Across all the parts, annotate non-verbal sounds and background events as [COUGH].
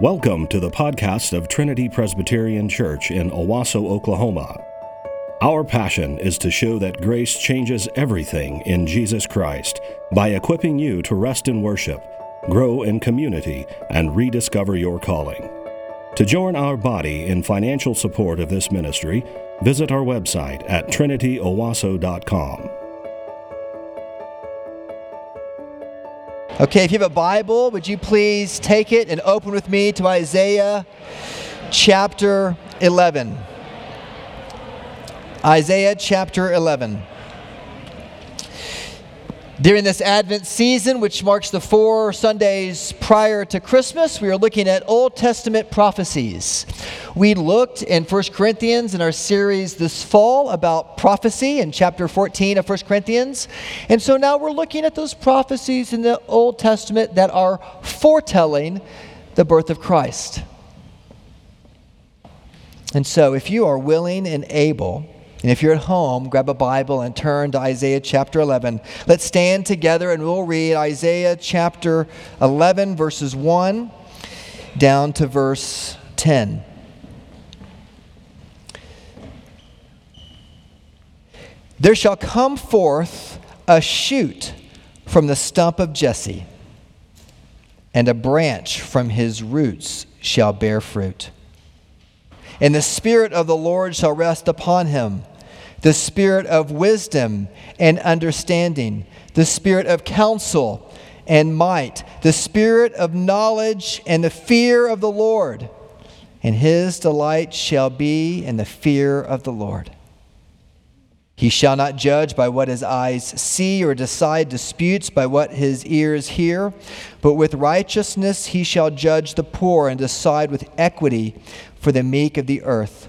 Welcome to the podcast of Trinity Presbyterian Church in Owasso, Oklahoma. Our passion is to show that grace changes everything in Jesus Christ by equipping you to rest in worship, grow in community, and rediscover your calling. To join our body in financial support of this ministry, visit our website at trinityowasso.com. Okay, if you have a Bible, would you please take it and open with me to Isaiah chapter 11? Isaiah chapter 11. During this Advent season, which marks the four Sundays prior to Christmas, we are looking at Old Testament prophecies. We looked in 1 Corinthians in our series this fall about prophecy in chapter 14 of 1 Corinthians. And so now we're looking at those prophecies in the Old Testament that are foretelling the birth of Christ. And so, if you are willing and able, and if you're at home, grab a Bible and turn to Isaiah chapter 11. Let's stand together and we'll read Isaiah chapter 11, verses 1 down to verse 10. There shall come forth a shoot from the stump of Jesse, and a branch from his roots shall bear fruit. And the Spirit of the Lord shall rest upon him the Spirit of wisdom and understanding, the Spirit of counsel and might, the Spirit of knowledge and the fear of the Lord. And his delight shall be in the fear of the Lord. He shall not judge by what his eyes see or decide disputes by what his ears hear, but with righteousness he shall judge the poor and decide with equity for the meek of the earth.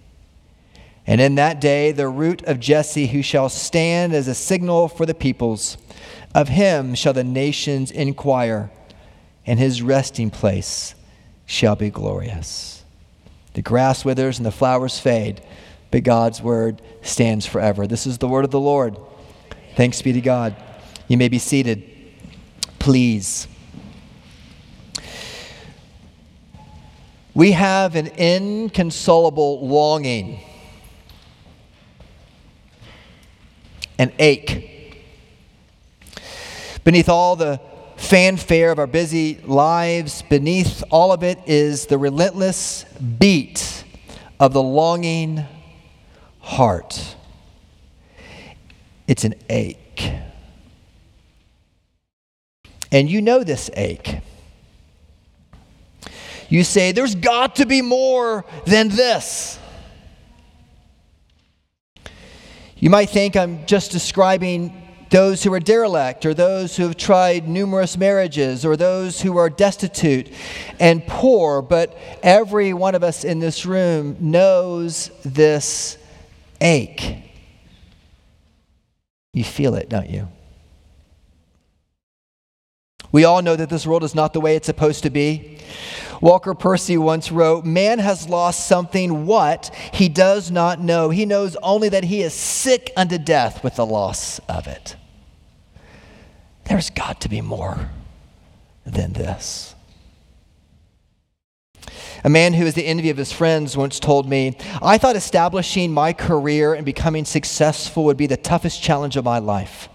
And in that day, the root of Jesse, who shall stand as a signal for the peoples, of him shall the nations inquire, and his resting place shall be glorious. The grass withers and the flowers fade but God's word stands forever. This is the word of the Lord. Thanks be to God. You may be seated. Please. We have an inconsolable longing, an ache. Beneath all the fanfare of our busy lives, beneath all of it is the relentless beat of the longing heart. It's an ache. And you know this ache. You say, There's got to be more than this. You might think I'm just describing those who are derelict, or those who have tried numerous marriages, or those who are destitute and poor, but every one of us in this room knows this ache. You feel it, don't you? We all know that this world is not the way it's supposed to be. Walker Percy once wrote Man has lost something what he does not know. He knows only that he is sick unto death with the loss of it. There's got to be more than this. A man who is the envy of his friends once told me, I thought establishing my career and becoming successful would be the toughest challenge of my life.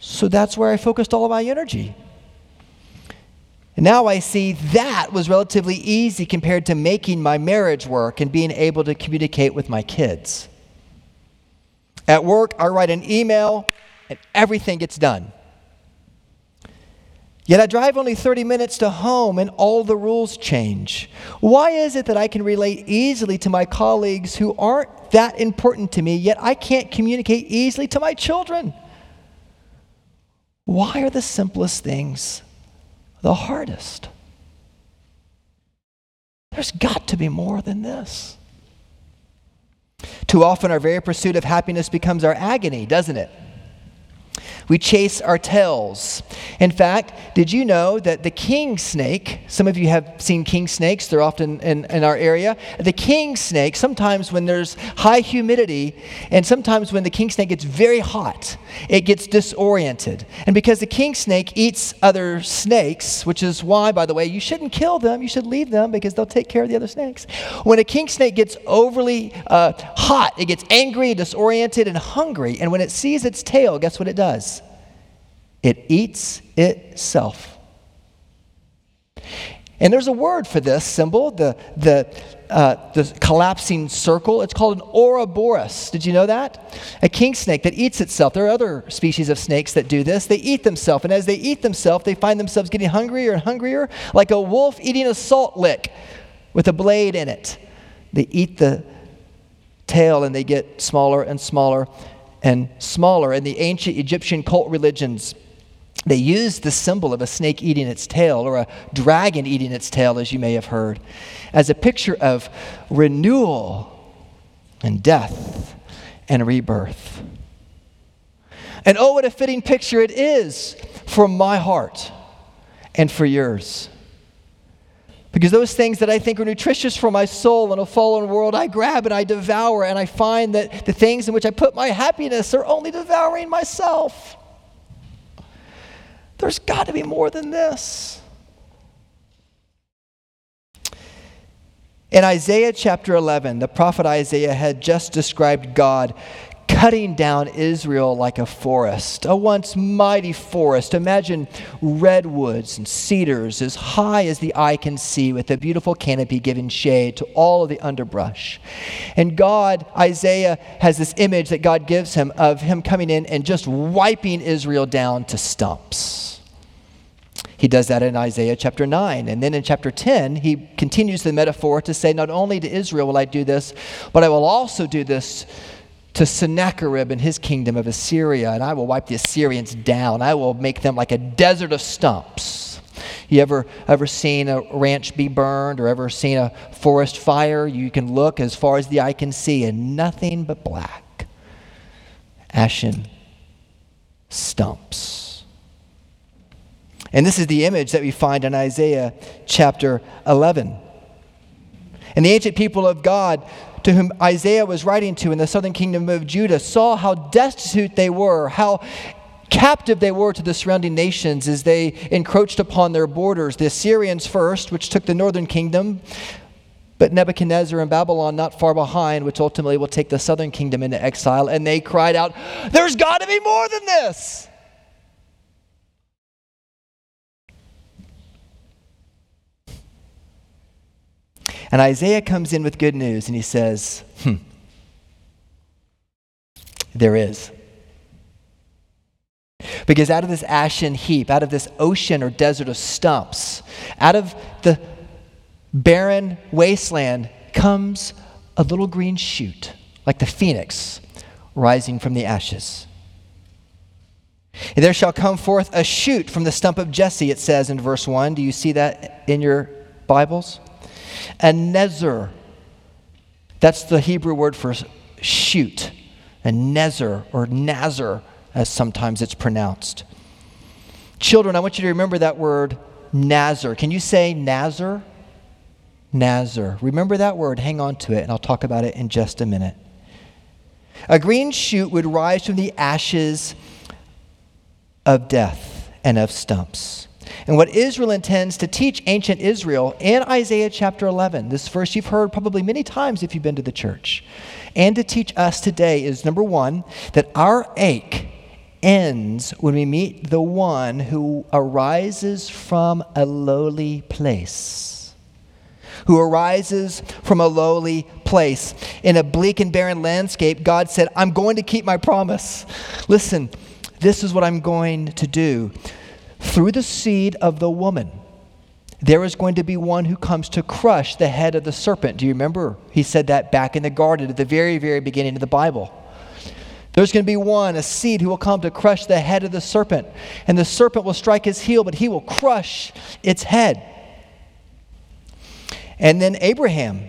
So that's where I focused all of my energy. And now I see that was relatively easy compared to making my marriage work and being able to communicate with my kids. At work, I write an email and everything gets done. Yet I drive only 30 minutes to home and all the rules change. Why is it that I can relate easily to my colleagues who aren't that important to me, yet I can't communicate easily to my children? Why are the simplest things the hardest? There's got to be more than this. Too often, our very pursuit of happiness becomes our agony, doesn't it? We chase our tails. In fact, did you know that the king snake, some of you have seen king snakes, they're often in, in our area. The king snake, sometimes when there's high humidity, and sometimes when the king snake gets very hot, it gets disoriented. And because the king snake eats other snakes, which is why, by the way, you shouldn't kill them, you should leave them because they'll take care of the other snakes. When a king snake gets overly uh, hot, it gets angry, disoriented, and hungry. And when it sees its tail, guess what it does? It eats itself. And there's a word for this symbol, the, the, uh, the collapsing circle. It's called an Ouroboros. Did you know that? A king snake that eats itself. There are other species of snakes that do this. They eat themselves. And as they eat themselves, they find themselves getting hungrier and hungrier, like a wolf eating a salt lick with a blade in it. They eat the tail and they get smaller and smaller and smaller. And the ancient Egyptian cult religions they used the symbol of a snake eating its tail or a dragon eating its tail, as you may have heard, as a picture of renewal and death and rebirth. And oh, what a fitting picture it is for my heart and for yours. Because those things that I think are nutritious for my soul in a fallen world, I grab and I devour, and I find that the things in which I put my happiness are only devouring myself. There's got to be more than this. In Isaiah chapter 11, the prophet Isaiah had just described God cutting down Israel like a forest, a once mighty forest. Imagine redwoods and cedars as high as the eye can see, with a beautiful canopy giving shade to all of the underbrush. And God, Isaiah has this image that God gives him of him coming in and just wiping Israel down to stumps. He does that in Isaiah chapter 9. And then in chapter 10, he continues the metaphor to say, Not only to Israel will I do this, but I will also do this to Sennacherib and his kingdom of Assyria, and I will wipe the Assyrians down. I will make them like a desert of stumps. You ever ever seen a ranch be burned or ever seen a forest fire? You can look as far as the eye can see and nothing but black, ashen stumps. And this is the image that we find in Isaiah chapter 11. And the ancient people of God to whom Isaiah was writing to in the southern kingdom of Judah saw how destitute they were, how captive they were to the surrounding nations as they encroached upon their borders. The Assyrians first, which took the northern kingdom, but Nebuchadnezzar and Babylon not far behind, which ultimately will take the southern kingdom into exile. And they cried out, There's got to be more than this. And Isaiah comes in with good news and he says, hmm, there is. Because out of this ashen heap, out of this ocean or desert of stumps, out of the barren wasteland comes a little green shoot, like the phoenix rising from the ashes. And there shall come forth a shoot from the stump of Jesse, it says in verse 1. Do you see that in your Bibles? And Nezer, that's the Hebrew word for shoot. And Nezer, or Nazar, as sometimes it's pronounced. Children, I want you to remember that word Nazar. Can you say Nazar? Nazar. Remember that word, hang on to it, and I'll talk about it in just a minute. A green shoot would rise from the ashes of death and of stumps and what Israel intends to teach ancient Israel in Isaiah chapter 11. This verse you've heard probably many times if you've been to the church. And to teach us today is number one, that our ache ends when we meet the one who arises from a lowly place. Who arises from a lowly place. In a bleak and barren landscape, God said, I'm going to keep my promise. Listen, this is what I'm going to do. Through the seed of the woman, there is going to be one who comes to crush the head of the serpent. Do you remember? He said that back in the garden at the very, very beginning of the Bible. There's going to be one, a seed, who will come to crush the head of the serpent. And the serpent will strike his heel, but he will crush its head. And then Abraham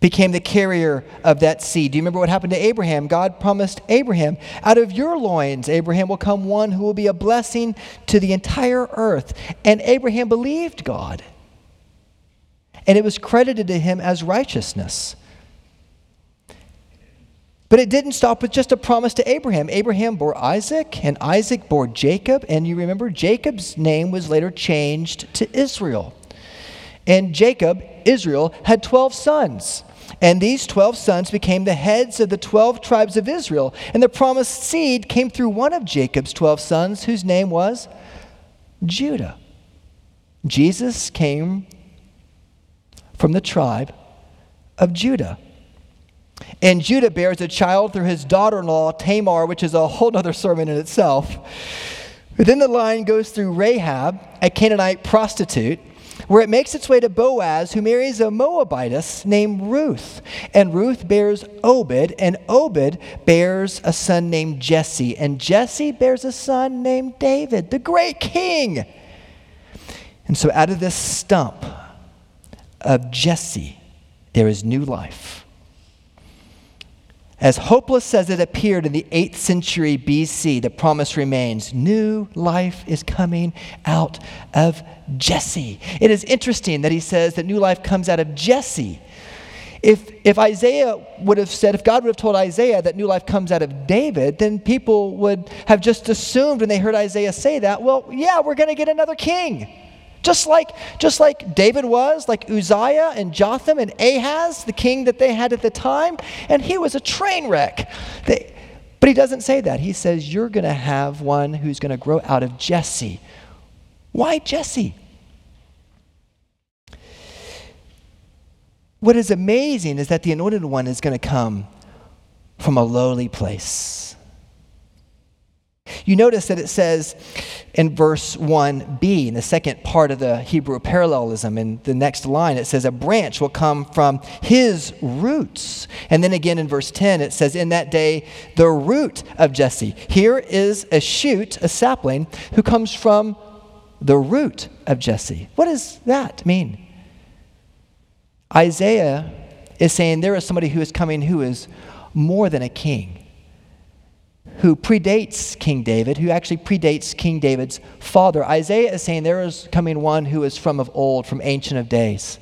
became the carrier of that seed. Do you remember what happened to Abraham? God promised Abraham, out of your loins, Abraham, will come one who will be a blessing to the entire earth. And Abraham believed God. And it was credited to him as righteousness. But it didn't stop with just a promise to Abraham. Abraham bore Isaac, and Isaac bore Jacob. And you remember, Jacob's name was later changed to Israel. And Jacob, Israel, had 12 sons. And these 12 sons became the heads of the 12 tribes of Israel. And the promised seed came through one of Jacob's 12 sons, whose name was Judah. Jesus came from the tribe of Judah. And Judah bears a child through his daughter in law, Tamar, which is a whole other sermon in itself. But then the line goes through Rahab, a Canaanite prostitute, where it makes its way to Boaz, who marries a Moabitess named Ruth. And Ruth bears Obed, and Obed bears a son named Jesse. And Jesse bears a son named David, the great king. And so out of this stump of Jesse, there is new life. As hopeless as it appeared in the 8th century BC, the promise remains new life is coming out of Jesse. It is interesting that he says that new life comes out of Jesse. If, if Isaiah would have said, if God would have told Isaiah that new life comes out of David, then people would have just assumed when they heard Isaiah say that, well, yeah, we're going to get another king. Just like, just like David was, like Uzziah and Jotham and Ahaz, the king that they had at the time, and he was a train wreck. They, but he doesn't say that. He says, You're going to have one who's going to grow out of Jesse. Why Jesse? What is amazing is that the anointed one is going to come from a lowly place. You notice that it says in verse 1b, in the second part of the Hebrew parallelism, in the next line, it says, A branch will come from his roots. And then again in verse 10, it says, In that day, the root of Jesse. Here is a shoot, a sapling, who comes from the root of Jesse. What does that mean? Isaiah is saying there is somebody who is coming who is more than a king who predates King David, who actually predates King David's father. Isaiah is saying there is coming one who is from of old, from ancient of days.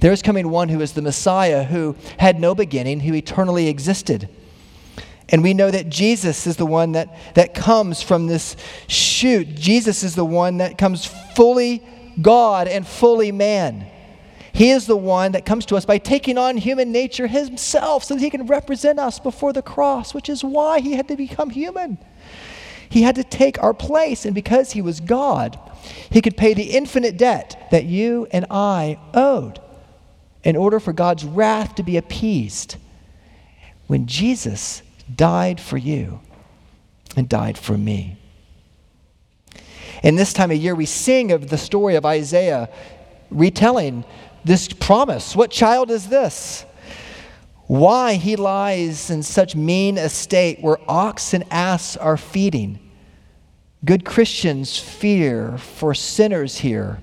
There is coming one who is the Messiah, who had no beginning, who eternally existed. And we know that Jesus is the one that, that comes from this shoot. Jesus is the one that comes fully God and fully man. He is the one that comes to us by taking on human nature himself so that he can represent us before the cross, which is why he had to become human. He had to take our place, and because he was God, he could pay the infinite debt that you and I owed in order for God's wrath to be appeased. When Jesus died for you and died for me. In this time of year, we sing of the story of Isaiah retelling this promise. What child is this? Why he lies in such mean estate where ox and ass are feeding. Good Christians fear for sinners here.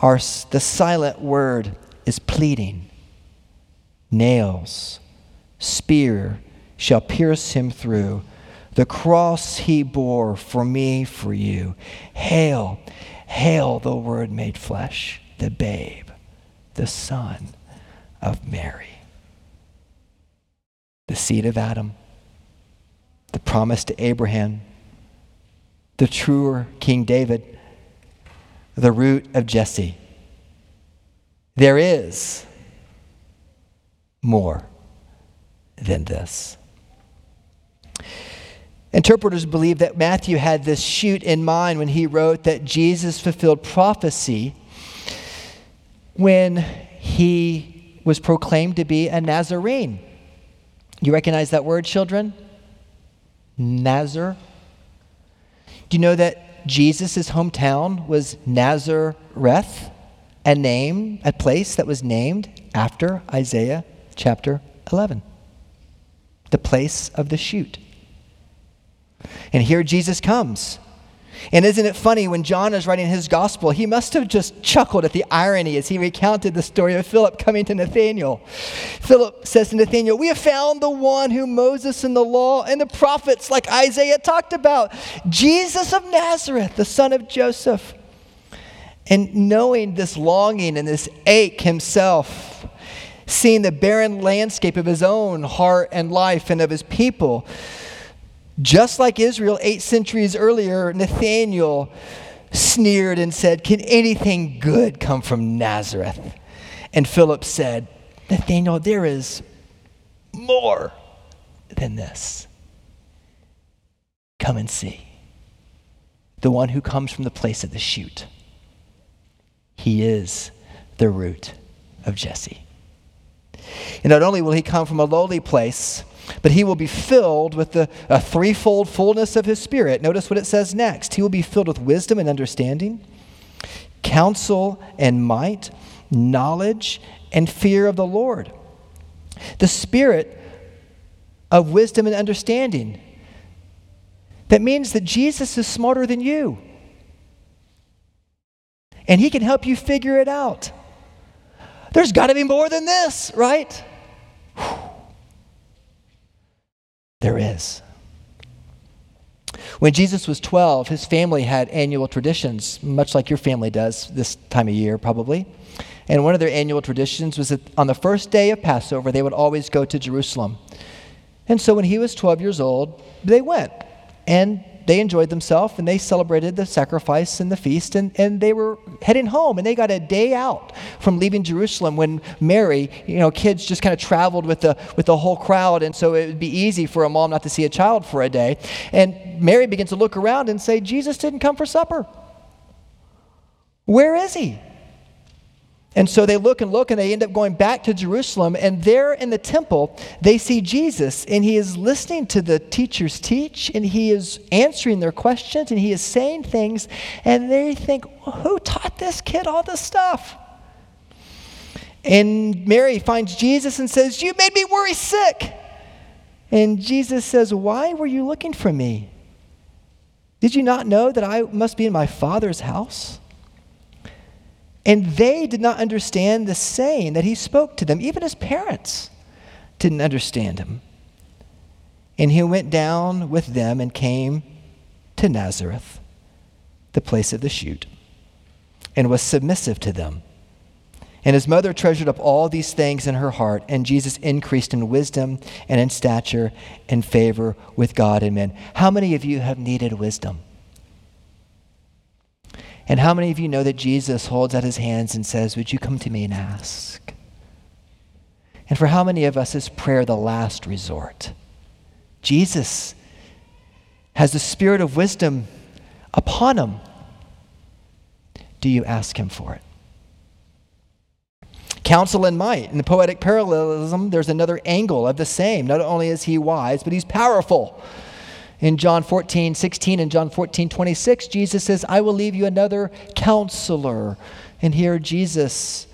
Our, the silent word is pleading. Nails, spear shall pierce him through. The cross he bore for me, for you. Hail, hail the word made flesh, the babe the son of Mary. The seed of Adam, the promise to Abraham, the truer King David, the root of Jesse. There is more than this. Interpreters believe that Matthew had this shoot in mind when he wrote that Jesus fulfilled prophecy when he was proclaimed to be a Nazarene. You recognize that word, children? Nazar. Do you know that Jesus' hometown was Nazareth, a name, a place that was named after Isaiah chapter 11? The place of the shoot. And here Jesus comes. And isn't it funny when John is writing his gospel, he must have just chuckled at the irony as he recounted the story of Philip coming to Nathanael. Philip says to Nathanael, We have found the one who Moses and the law and the prophets, like Isaiah, talked about Jesus of Nazareth, the son of Joseph. And knowing this longing and this ache himself, seeing the barren landscape of his own heart and life and of his people, just like Israel eight centuries earlier, Nathanael sneered and said, Can anything good come from Nazareth? And Philip said, Nathanael, there is more than this. Come and see. The one who comes from the place of the shoot. He is the root of Jesse. And not only will he come from a lowly place, but he will be filled with the a threefold fullness of his spirit. Notice what it says next. He will be filled with wisdom and understanding, counsel and might, knowledge and fear of the Lord. The spirit of wisdom and understanding. That means that Jesus is smarter than you. And he can help you figure it out. There's got to be more than this, right? Whew. There is. When Jesus was 12, his family had annual traditions, much like your family does this time of year, probably. And one of their annual traditions was that on the first day of Passover, they would always go to Jerusalem. And so when he was 12 years old, they went. And they enjoyed themselves and they celebrated the sacrifice and the feast and, and they were heading home and they got a day out from leaving Jerusalem when Mary, you know, kids just kind of traveled with the with the whole crowd and so it would be easy for a mom not to see a child for a day. And Mary begins to look around and say, Jesus didn't come for supper. Where is he? And so they look and look and they end up going back to Jerusalem. And there in the temple, they see Jesus and he is listening to the teachers teach and he is answering their questions and he is saying things. And they think, who taught this kid all this stuff? And Mary finds Jesus and says, You made me worry sick. And Jesus says, Why were you looking for me? Did you not know that I must be in my Father's house? And they did not understand the saying that he spoke to them. Even his parents didn't understand him. And he went down with them and came to Nazareth, the place of the shoot, and was submissive to them. And his mother treasured up all these things in her heart, and Jesus increased in wisdom and in stature and favor with God and men. How many of you have needed wisdom? And how many of you know that Jesus holds out his hands and says, Would you come to me and ask? And for how many of us is prayer the last resort? Jesus has the spirit of wisdom upon him. Do you ask him for it? Counsel and might. In the poetic parallelism, there's another angle of the same. Not only is he wise, but he's powerful. In John 14, 16 and John 14, 26, Jesus says, I will leave you another counselor. And here, Jesus,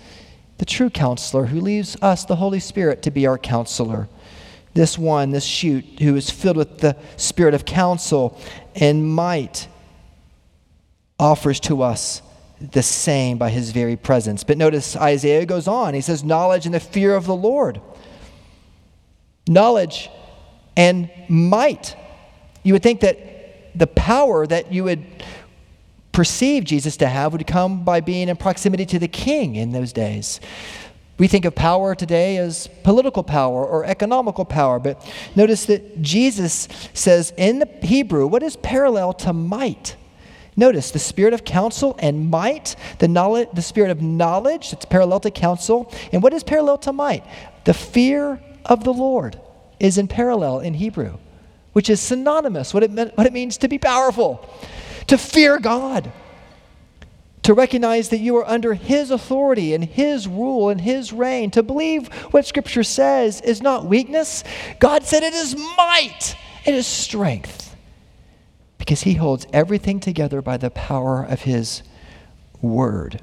the true counselor, who leaves us, the Holy Spirit, to be our counselor. This one, this shoot, who is filled with the spirit of counsel and might, offers to us the same by his very presence. But notice Isaiah goes on. He says, Knowledge and the fear of the Lord. Knowledge and might you would think that the power that you would perceive Jesus to have would come by being in proximity to the king in those days. We think of power today as political power or economical power, but notice that Jesus says in the Hebrew, what is parallel to might? Notice the spirit of counsel and might, the, knowledge, the spirit of knowledge, it's parallel to counsel. And what is parallel to might? The fear of the Lord is in parallel in Hebrew which is synonymous what it, meant, what it means to be powerful, to fear God, to recognize that you are under His authority and His rule and His reign, to believe what Scripture says is not weakness. God said it is might, it is strength, because He holds everything together by the power of His word.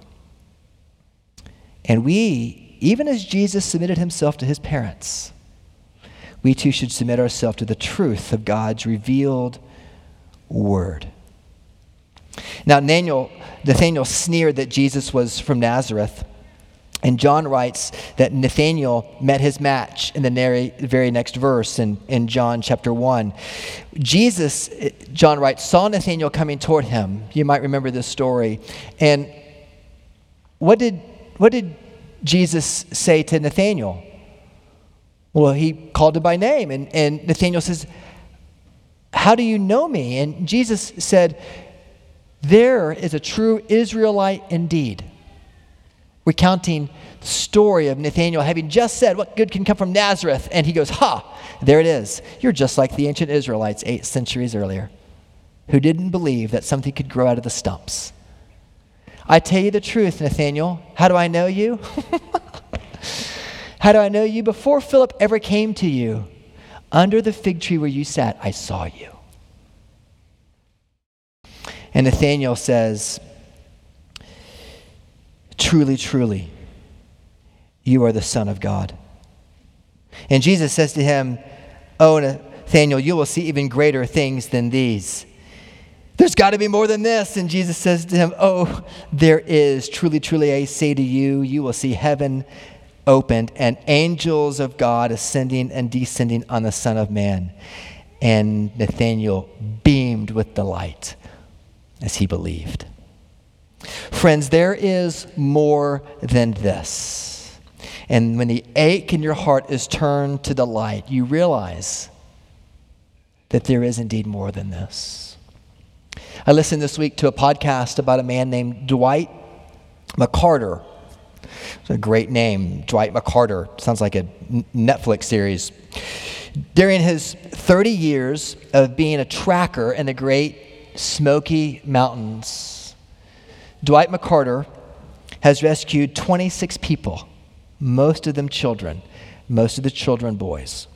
And we, even as Jesus submitted Himself to His parents, we too should submit ourselves to the truth of God's revealed word. Now, Nathaniel, Nathaniel sneered that Jesus was from Nazareth. And John writes that Nathaniel met his match in the very next verse in, in John chapter 1. Jesus, John writes, saw Nathaniel coming toward him. You might remember this story. And what did, what did Jesus say to Nathaniel? Well, he called him by name. And, and Nathaniel says, How do you know me? And Jesus said, There is a true Israelite indeed. Recounting the story of Nathaniel having just said, What good can come from Nazareth? And he goes, Ha, there it is. You're just like the ancient Israelites eight centuries earlier, who didn't believe that something could grow out of the stumps. I tell you the truth, Nathaniel. How do I know you? [LAUGHS] How do I know you? Before Philip ever came to you, under the fig tree where you sat, I saw you. And Nathanael says, Truly, truly, you are the Son of God. And Jesus says to him, Oh, Nathanael, you will see even greater things than these. There's got to be more than this. And Jesus says to him, Oh, there is. Truly, truly, I say to you, you will see heaven opened and angels of God ascending and descending on the Son of Man. And Nathanael beamed with delight as he believed. Friends, there is more than this. And when the ache in your heart is turned to delight, you realize that there is indeed more than this. I listened this week to a podcast about a man named Dwight McCarter it's a great name, Dwight McCarter. Sounds like a Netflix series. During his 30 years of being a tracker in the Great Smoky Mountains, Dwight McCarter has rescued 26 people, most of them children, most of the children boys.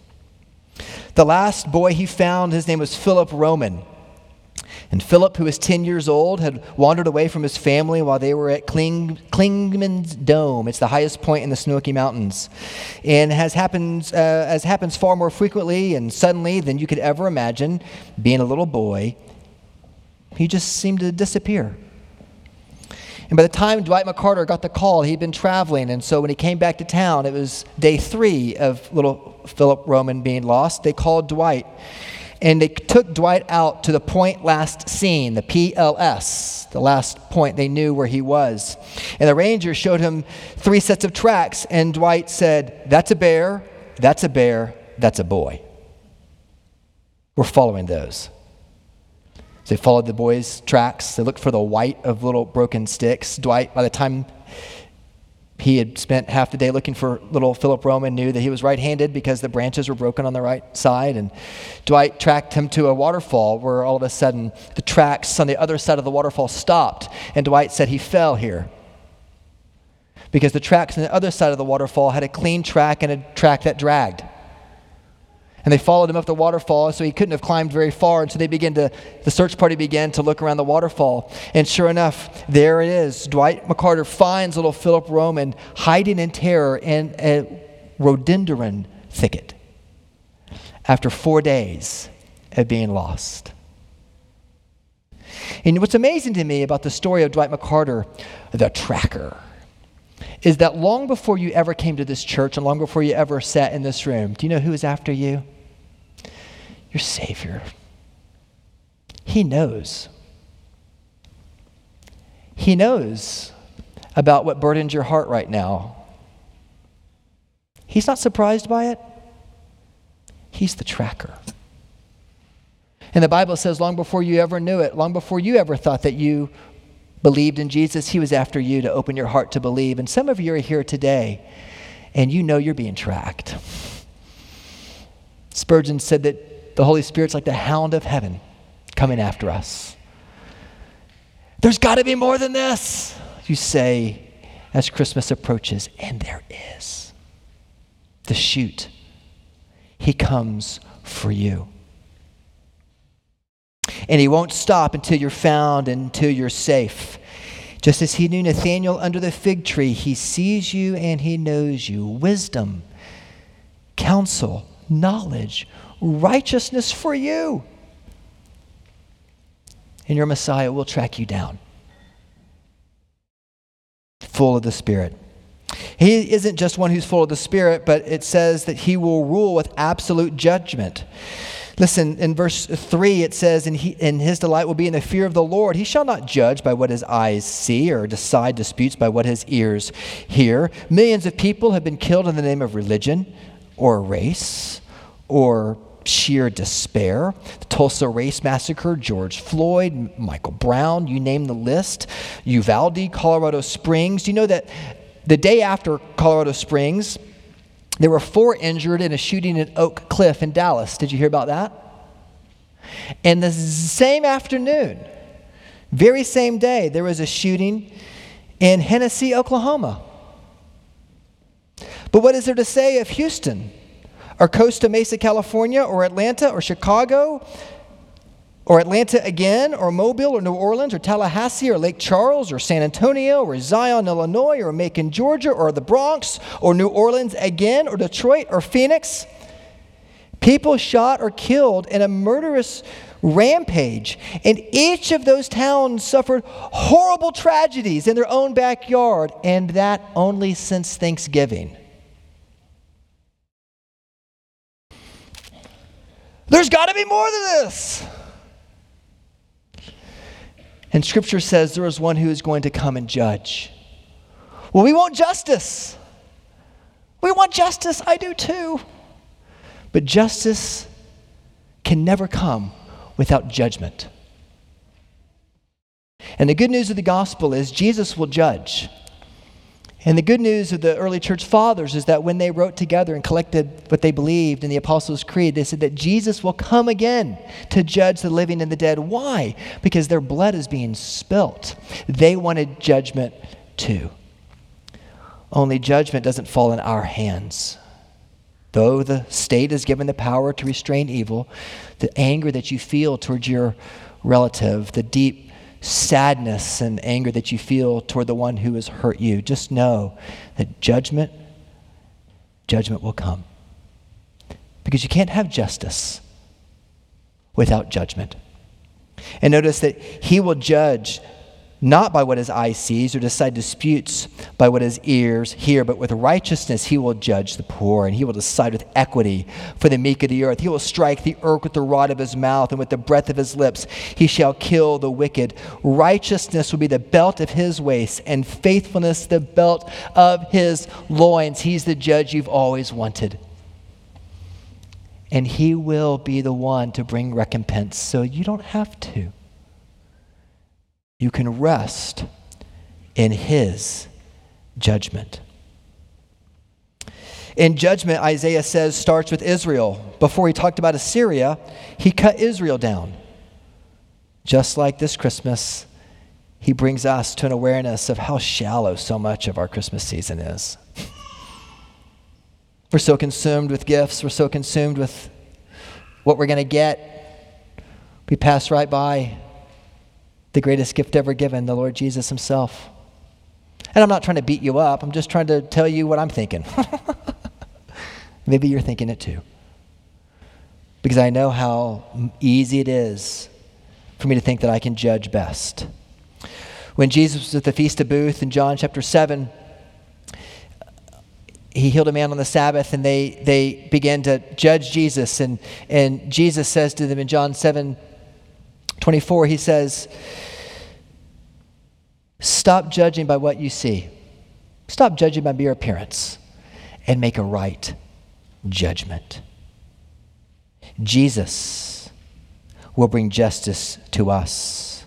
The last boy he found, his name was Philip Roman. And Philip, who was 10 years old, had wandered away from his family while they were at Kling, Clingman's Dome. It's the highest point in the Snowy Mountains. And as happens, uh, as happens far more frequently and suddenly than you could ever imagine, being a little boy, he just seemed to disappear. And by the time Dwight McCarter got the call, he'd been traveling. And so when he came back to town, it was day three of little Philip Roman being lost. They called Dwight. And they took Dwight out to the point last seen, the PLS, the last point they knew where he was. And the ranger showed him three sets of tracks, and Dwight said, That's a bear, that's a bear, that's a boy. We're following those. So they followed the boy's tracks. They looked for the white of little broken sticks. Dwight, by the time he had spent half the day looking for little Philip Roman, knew that he was right handed because the branches were broken on the right side. And Dwight tracked him to a waterfall where all of a sudden the tracks on the other side of the waterfall stopped. And Dwight said he fell here because the tracks on the other side of the waterfall had a clean track and a track that dragged. And they followed him up the waterfall, so he couldn't have climbed very far. And so they began to, the search party began to look around the waterfall. And sure enough, there it is. Dwight McCarter finds little Philip Roman hiding in terror in a rhododendron thicket after four days of being lost. And what's amazing to me about the story of Dwight McCarter, the tracker, is that long before you ever came to this church and long before you ever sat in this room, do you know who is after you? Your Savior. He knows. He knows about what burdens your heart right now. He's not surprised by it. He's the tracker. And the Bible says, long before you ever knew it, long before you ever thought that you believed in Jesus, He was after you to open your heart to believe. And some of you are here today, and you know you're being tracked. Spurgeon said that the Holy Spirit's like the hound of heaven coming after us. There's got to be more than this, you say as Christmas approaches, and there is. The shoot. He comes for you. And he won't stop until you're found, until you're safe. Just as he knew Nathanael under the fig tree, he sees you and he knows you. Wisdom, counsel, knowledge, righteousness for you. And your Messiah will track you down, full of the Spirit. He isn't just one who's full of the Spirit, but it says that he will rule with absolute judgment. Listen, in verse 3, it says, and, he, and his delight will be in the fear of the Lord. He shall not judge by what his eyes see or decide disputes by what his ears hear. Millions of people have been killed in the name of religion or race or sheer despair. The Tulsa Race Massacre, George Floyd, Michael Brown, you name the list. Uvalde, Colorado Springs. Do you know that the day after Colorado Springs, there were four injured in a shooting at Oak Cliff in Dallas. Did you hear about that? And the same afternoon, very same day, there was a shooting in Hennessey, Oklahoma. But what is there to say of Houston, or Costa Mesa, California, or Atlanta, or Chicago, or Atlanta again, or Mobile, or New Orleans, or Tallahassee, or Lake Charles, or San Antonio, or Zion, Illinois, or Macon, Georgia, or the Bronx, or New Orleans again, or Detroit, or Phoenix. People shot or killed in a murderous rampage. And each of those towns suffered horrible tragedies in their own backyard, and that only since Thanksgiving. There's got to be more than this. And scripture says there is one who is going to come and judge. Well, we want justice. We want justice. I do too. But justice can never come without judgment. And the good news of the gospel is Jesus will judge. And the good news of the early church fathers is that when they wrote together and collected what they believed in the Apostles' Creed, they said that Jesus will come again to judge the living and the dead. Why? Because their blood is being spilt. They wanted judgment too. Only judgment doesn't fall in our hands. Though the state is given the power to restrain evil, the anger that you feel towards your relative, the deep sadness and anger that you feel toward the one who has hurt you, just know that judgment, judgment will come. Because you can't have justice without judgment. And notice that he will judge not by what his eye sees or decide disputes by what his ears hear, but with righteousness he will judge the poor, and he will decide with equity for the meek of the earth. He will strike the earth with the rod of his mouth, and with the breath of his lips he shall kill the wicked. Righteousness will be the belt of his waist, and faithfulness the belt of his loins. He's the judge you've always wanted. And he will be the one to bring recompense, so you don't have to you can rest in His judgment. In judgment, Isaiah says, starts with Israel. Before he talked about Assyria, he cut Israel down. Just like this Christmas, he brings us to an awareness of how shallow so much of our Christmas season is. [LAUGHS] we're so consumed with gifts, we're so consumed with what we're going to get. We pass right by the greatest gift ever given, the Lord Jesus Himself. And I'm not trying to beat you up, I'm just trying to tell you what I'm thinking. [LAUGHS] Maybe you're thinking it too. Because I know how easy it is for me to think that I can judge best. When Jesus was at the Feast of Booth in John chapter 7, he healed a man on the Sabbath and they, they began to judge Jesus. And, and Jesus says to them in John 7 24, he says, Stop judging by what you see. Stop judging by mere appearance and make a right judgment. Jesus will bring justice to us.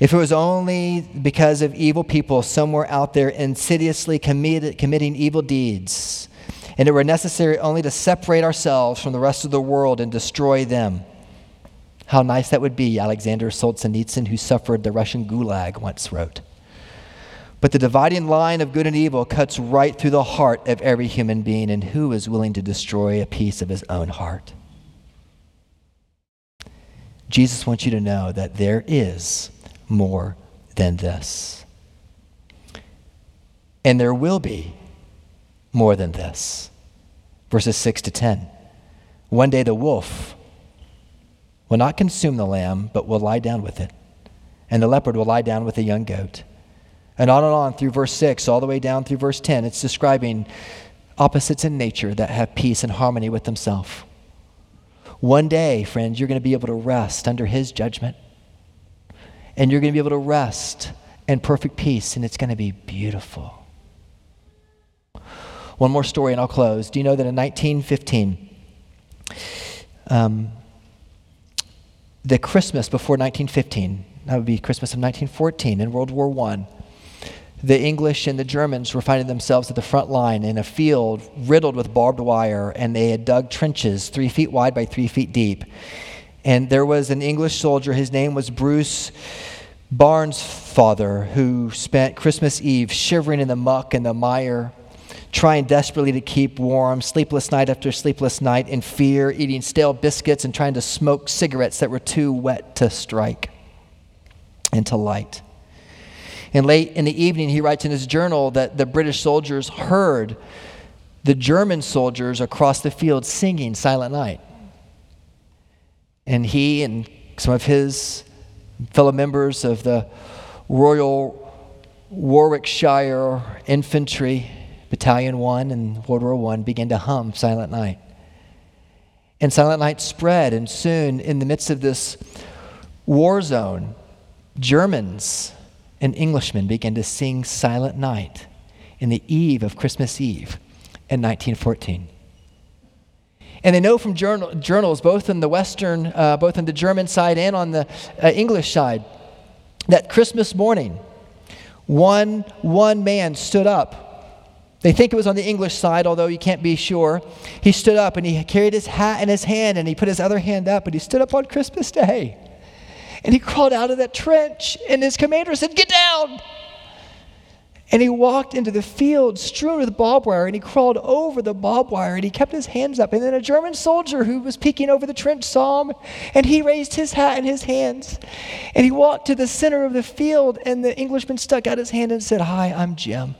If it was only because of evil people somewhere out there insidiously committed, committing evil deeds, and it were necessary only to separate ourselves from the rest of the world and destroy them. How nice that would be, Alexander Solzhenitsyn, who suffered the Russian gulag, once wrote. But the dividing line of good and evil cuts right through the heart of every human being, and who is willing to destroy a piece of his own heart? Jesus wants you to know that there is more than this. And there will be more than this. Verses 6 to 10. One day the wolf will not consume the lamb, but will lie down with it. And the leopard will lie down with the young goat. And on and on through verse 6, all the way down through verse 10, it's describing opposites in nature that have peace and harmony with themselves. One day, friends, you're going to be able to rest under his judgment. And you're going to be able to rest in perfect peace, and it's going to be beautiful. One more story, and I'll close. Do you know that in 1915, um, the Christmas before 1915, that would be Christmas of 1914 in World War I, the English and the Germans were finding themselves at the front line in a field riddled with barbed wire, and they had dug trenches three feet wide by three feet deep. And there was an English soldier, his name was Bruce Bairnsfather, who spent Christmas Eve shivering in the muck and the mire, trying desperately to keep warm, sleepless night after sleepless night, in fear, eating stale biscuits and trying to smoke cigarettes that were too wet to strike and to light. And late in the evening, he writes in his journal that the British soldiers heard the German soldiers across the field singing Silent Night. And he and some of his fellow members of the Royal Warwickshire Infantry Battalion 1 and World War I began to hum Silent Night. And Silent Night spread, and soon, in the midst of this war zone, Germans and Englishmen began to sing Silent Night in the eve of Christmas Eve in 1914. And they know from journal, journals, both in the Western, uh, both on the German side and on the uh, English side, that Christmas morning, one, one man stood up. They think it was on the English side, although you can't be sure. He stood up and he carried his hat in his hand and he put his other hand up and he stood up on Christmas Day. And he crawled out of that trench, and his commander said, Get down! And he walked into the field strewn with barbed wire, and he crawled over the barbed wire, and he kept his hands up. And then a German soldier who was peeking over the trench saw him, and he raised his hat in his hands. And he walked to the center of the field, and the Englishman stuck out his hand and said, Hi, I'm Jim.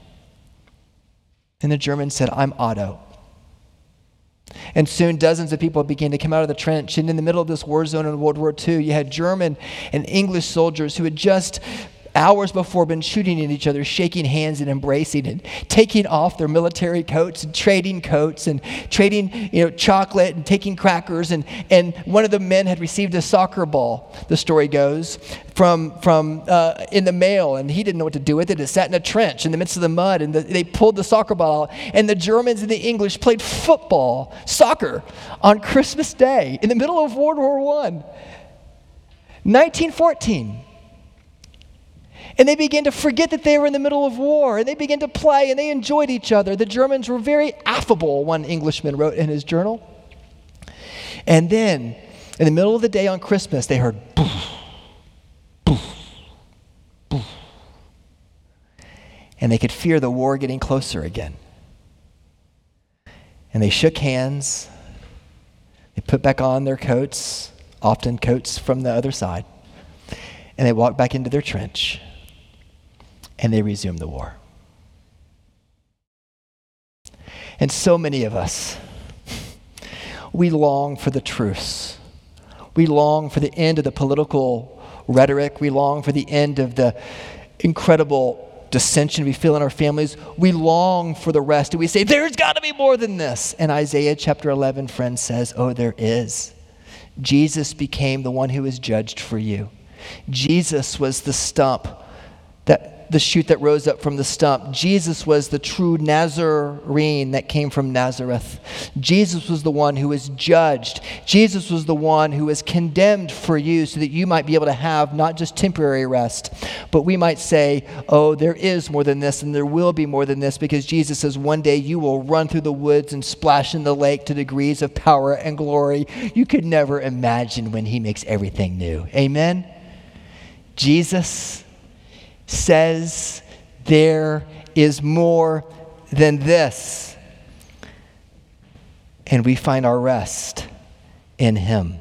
And the German said, I'm Otto. And soon dozens of people began to come out of the trench. And in the middle of this war zone in World War II, you had German and English soldiers who had just hours before been shooting at each other, shaking hands and embracing and taking off their military coats and trading coats and trading you know, chocolate and taking crackers. And, and one of the men had received a soccer ball, the story goes, from, from uh, in the mail, and he didn't know what to do with it. It sat in a trench in the midst of the mud, and the, they pulled the soccer ball out. And the Germans and the English played football, soccer, on Christmas Day in the middle of World War I. 1914. And they began to forget that they were in the middle of war. And they began to play and they enjoyed each other. The Germans were very affable, one Englishman wrote in his journal. And then, in the middle of the day on Christmas, they heard boof, boof, boof. And they could fear the war getting closer again. And they shook hands. They put back on their coats, often coats from the other side. And they walked back into their trench and they resumed the war. And so many of us, we long for the truce. We long for the end of the political rhetoric. We long for the end of the incredible dissension we feel in our families. We long for the rest. And we say, there's got to be more than this. And Isaiah chapter 11, friend, says, oh, there is. Jesus became the one who was judged for you. Jesus was the stump that the shoot that rose up from the stump. Jesus was the true Nazarene that came from Nazareth. Jesus was the one who was judged. Jesus was the one who was condemned for you so that you might be able to have not just temporary rest, but we might say, oh, there is more than this and there will be more than this because Jesus says one day you will run through the woods and splash in the lake to degrees of power and glory you could never imagine when he makes everything new. Amen? Jesus says there is more than this. And we find our rest in Him.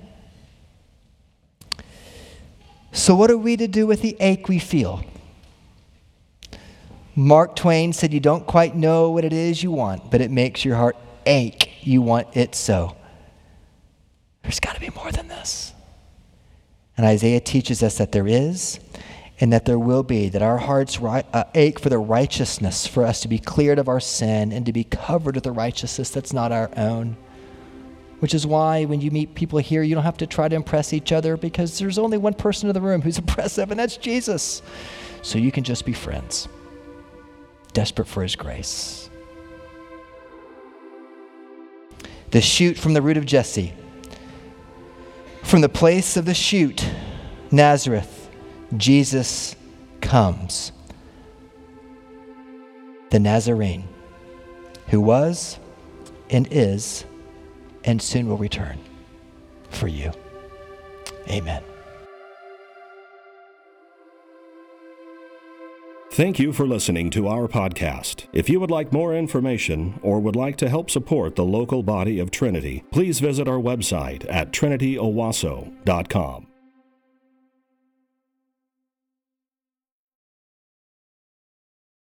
So, what are we to do with the ache we feel? Mark Twain said, You don't quite know what it is you want, but it makes your heart ache. You want it so. There's got to be more than this. And Isaiah teaches us that there is and that there will be, that our hearts ri- uh, ache for the righteousness, for us to be cleared of our sin and to be covered with the righteousness that's not our own. Which is why when you meet people here, you don't have to try to impress each other because there's only one person in the room who's [LAUGHS] impressive, and that's Jesus. So you can just be friends, desperate for his grace. The shoot from the root of Jesse from the place of the shoot, Nazareth, Jesus comes. The Nazarene, who was and is and soon will return for you. Amen. Thank you for listening to our podcast. If you would like more information or would like to help support the local body of Trinity, please visit our website at trinityowasso.com.